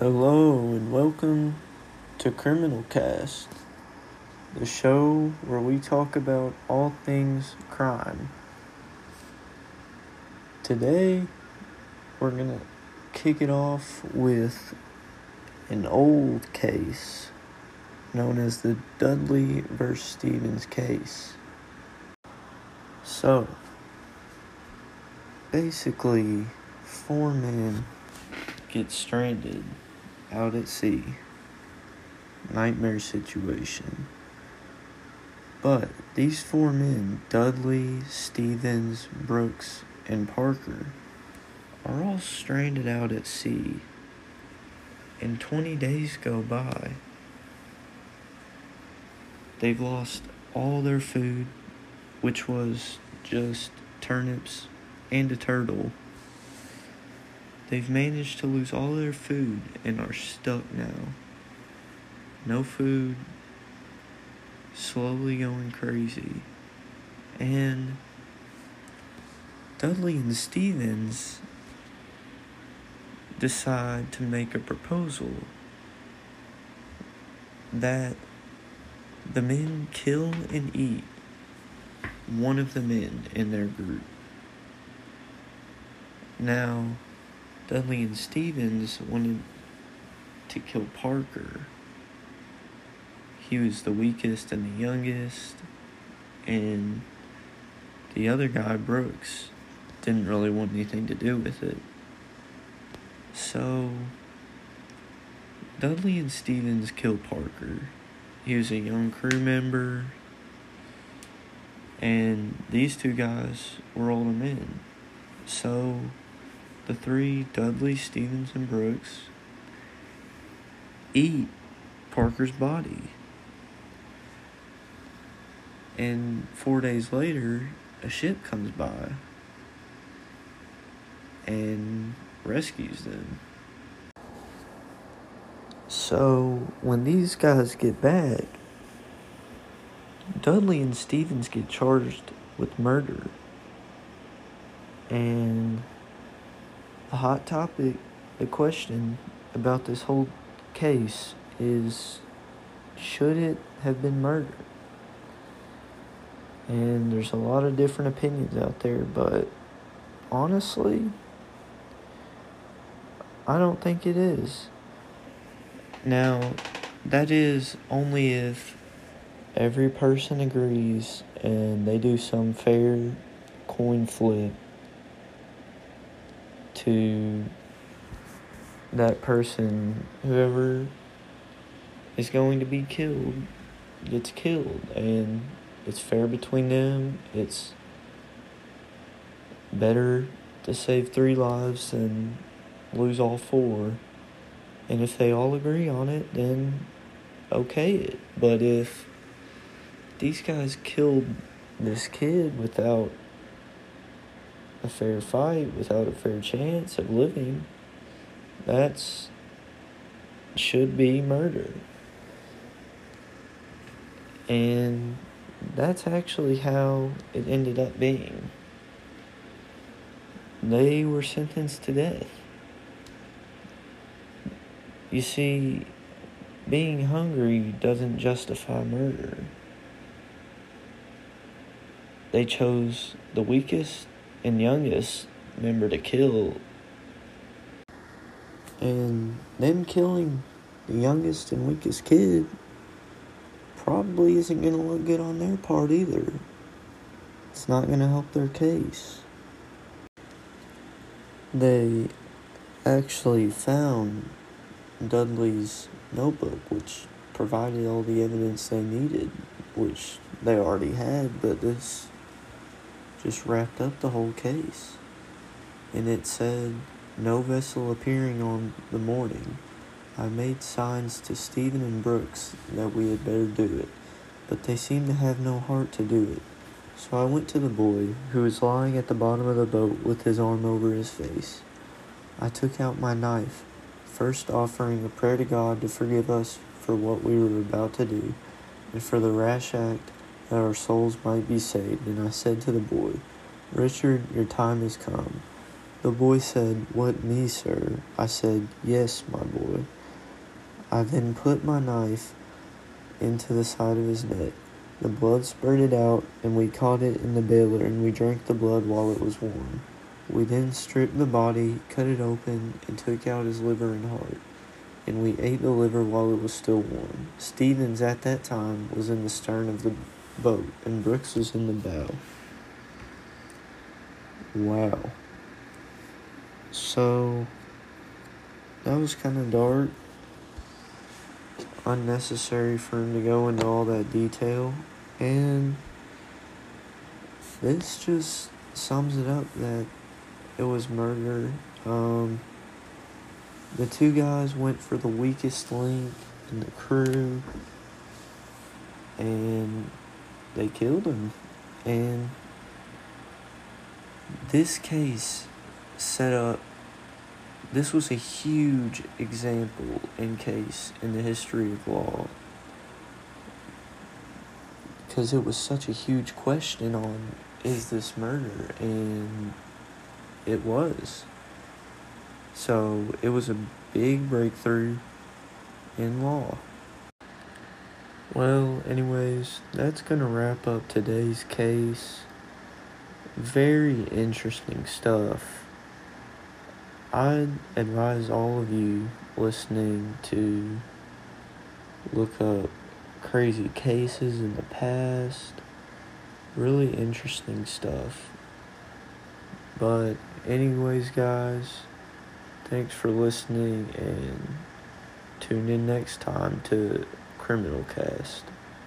Hello and welcome to Criminal Cast, the show where we talk about all things crime. Today, we're gonna kick it off with an old case known as the Dudley vs. Stephens case. So, basically, four men get stranded out at sea. Nightmare situation. But these four men, Dudley, Stephens, Brooks, and Parker, are all stranded out at sea. And 20 days go by. They've lost all their food, which was just turnips and a turtle. They've managed to lose all their food and are stuck now. No food, slowly going crazy. And Dudley and Stephens decide to make a proposal that the men kill and eat one of the men in their group. Now, Dudley and Stephens wanted to kill Parker. He was the weakest and the youngest, and the other guy, Brooks, didn't really want anything to do with it. So, Dudley and Stephens killed Parker. He was a young crew member, and these two guys were older men. So, the three, Dudley, Stephens, and Brooks, eat Parker's body. And four days later, a ship comes by and rescues them. So, when these guys get back, Dudley and Stephens get charged with murder. And the hot topic, the question about this whole case is should it have been murder? And there's a lot of different opinions out there, but honestly, I don't think it is. Now, that is only if every person agrees and they do some fair coin flip to that person, whoever is going to be killed, gets killed, and it's fair between them. It's better to save three lives than lose all four. And if they all agree on it, then okay it. But if these guys killed this kid without a fair fight, without a fair chance of living, that's should be murder. And that's actually how it ended up being. They were sentenced to death. You see, being hungry doesn't justify murder. They chose the weakest and youngest member to kill. And them killing the youngest and weakest kid probably isn't going to look good on their part either. It's not going to help their case. They actually found Dudley's notebook, which provided all the evidence they needed, which they already had, but this just wrapped up the whole case. And it said, No vessel appearing on the morning. I made signs to Stephen and Brooks that we had better do it, but they seemed to have no heart to do it. So I went to the boy, who was lying at the bottom of the boat with his arm over his face. I took out my knife, first offering a prayer to God to forgive us for what we were about to do, and for the rash act that our souls might be saved. And I said to the boy, Richard, your time has come. The boy said, What, me, sir? I said, Yes, my boy. I then put my knife into the side of his neck. The blood spurted out, and we caught it in the baler, and we drank the blood while it was warm. We then stripped the body, cut it open, and took out his liver and heart. And we ate the liver while it was still warm. Stephens, at that time, was in the stern of the boat, and Brooks was in the bow. Wow. So, that was kind of dark unnecessary for him to go into all that detail. And this just sums it up that it was murder. Um, the two guys went for the weakest link in the crew and they killed him. And this case set up this was a huge example and case in the history of law because it was such a huge question on is this murder and it was so it was a big breakthrough in law well anyways that's gonna wrap up today's case very interesting stuff I'd advise all of you listening to look up crazy cases in the past. Really interesting stuff. But, anyways, guys, thanks for listening and tune in next time to Criminal Cast.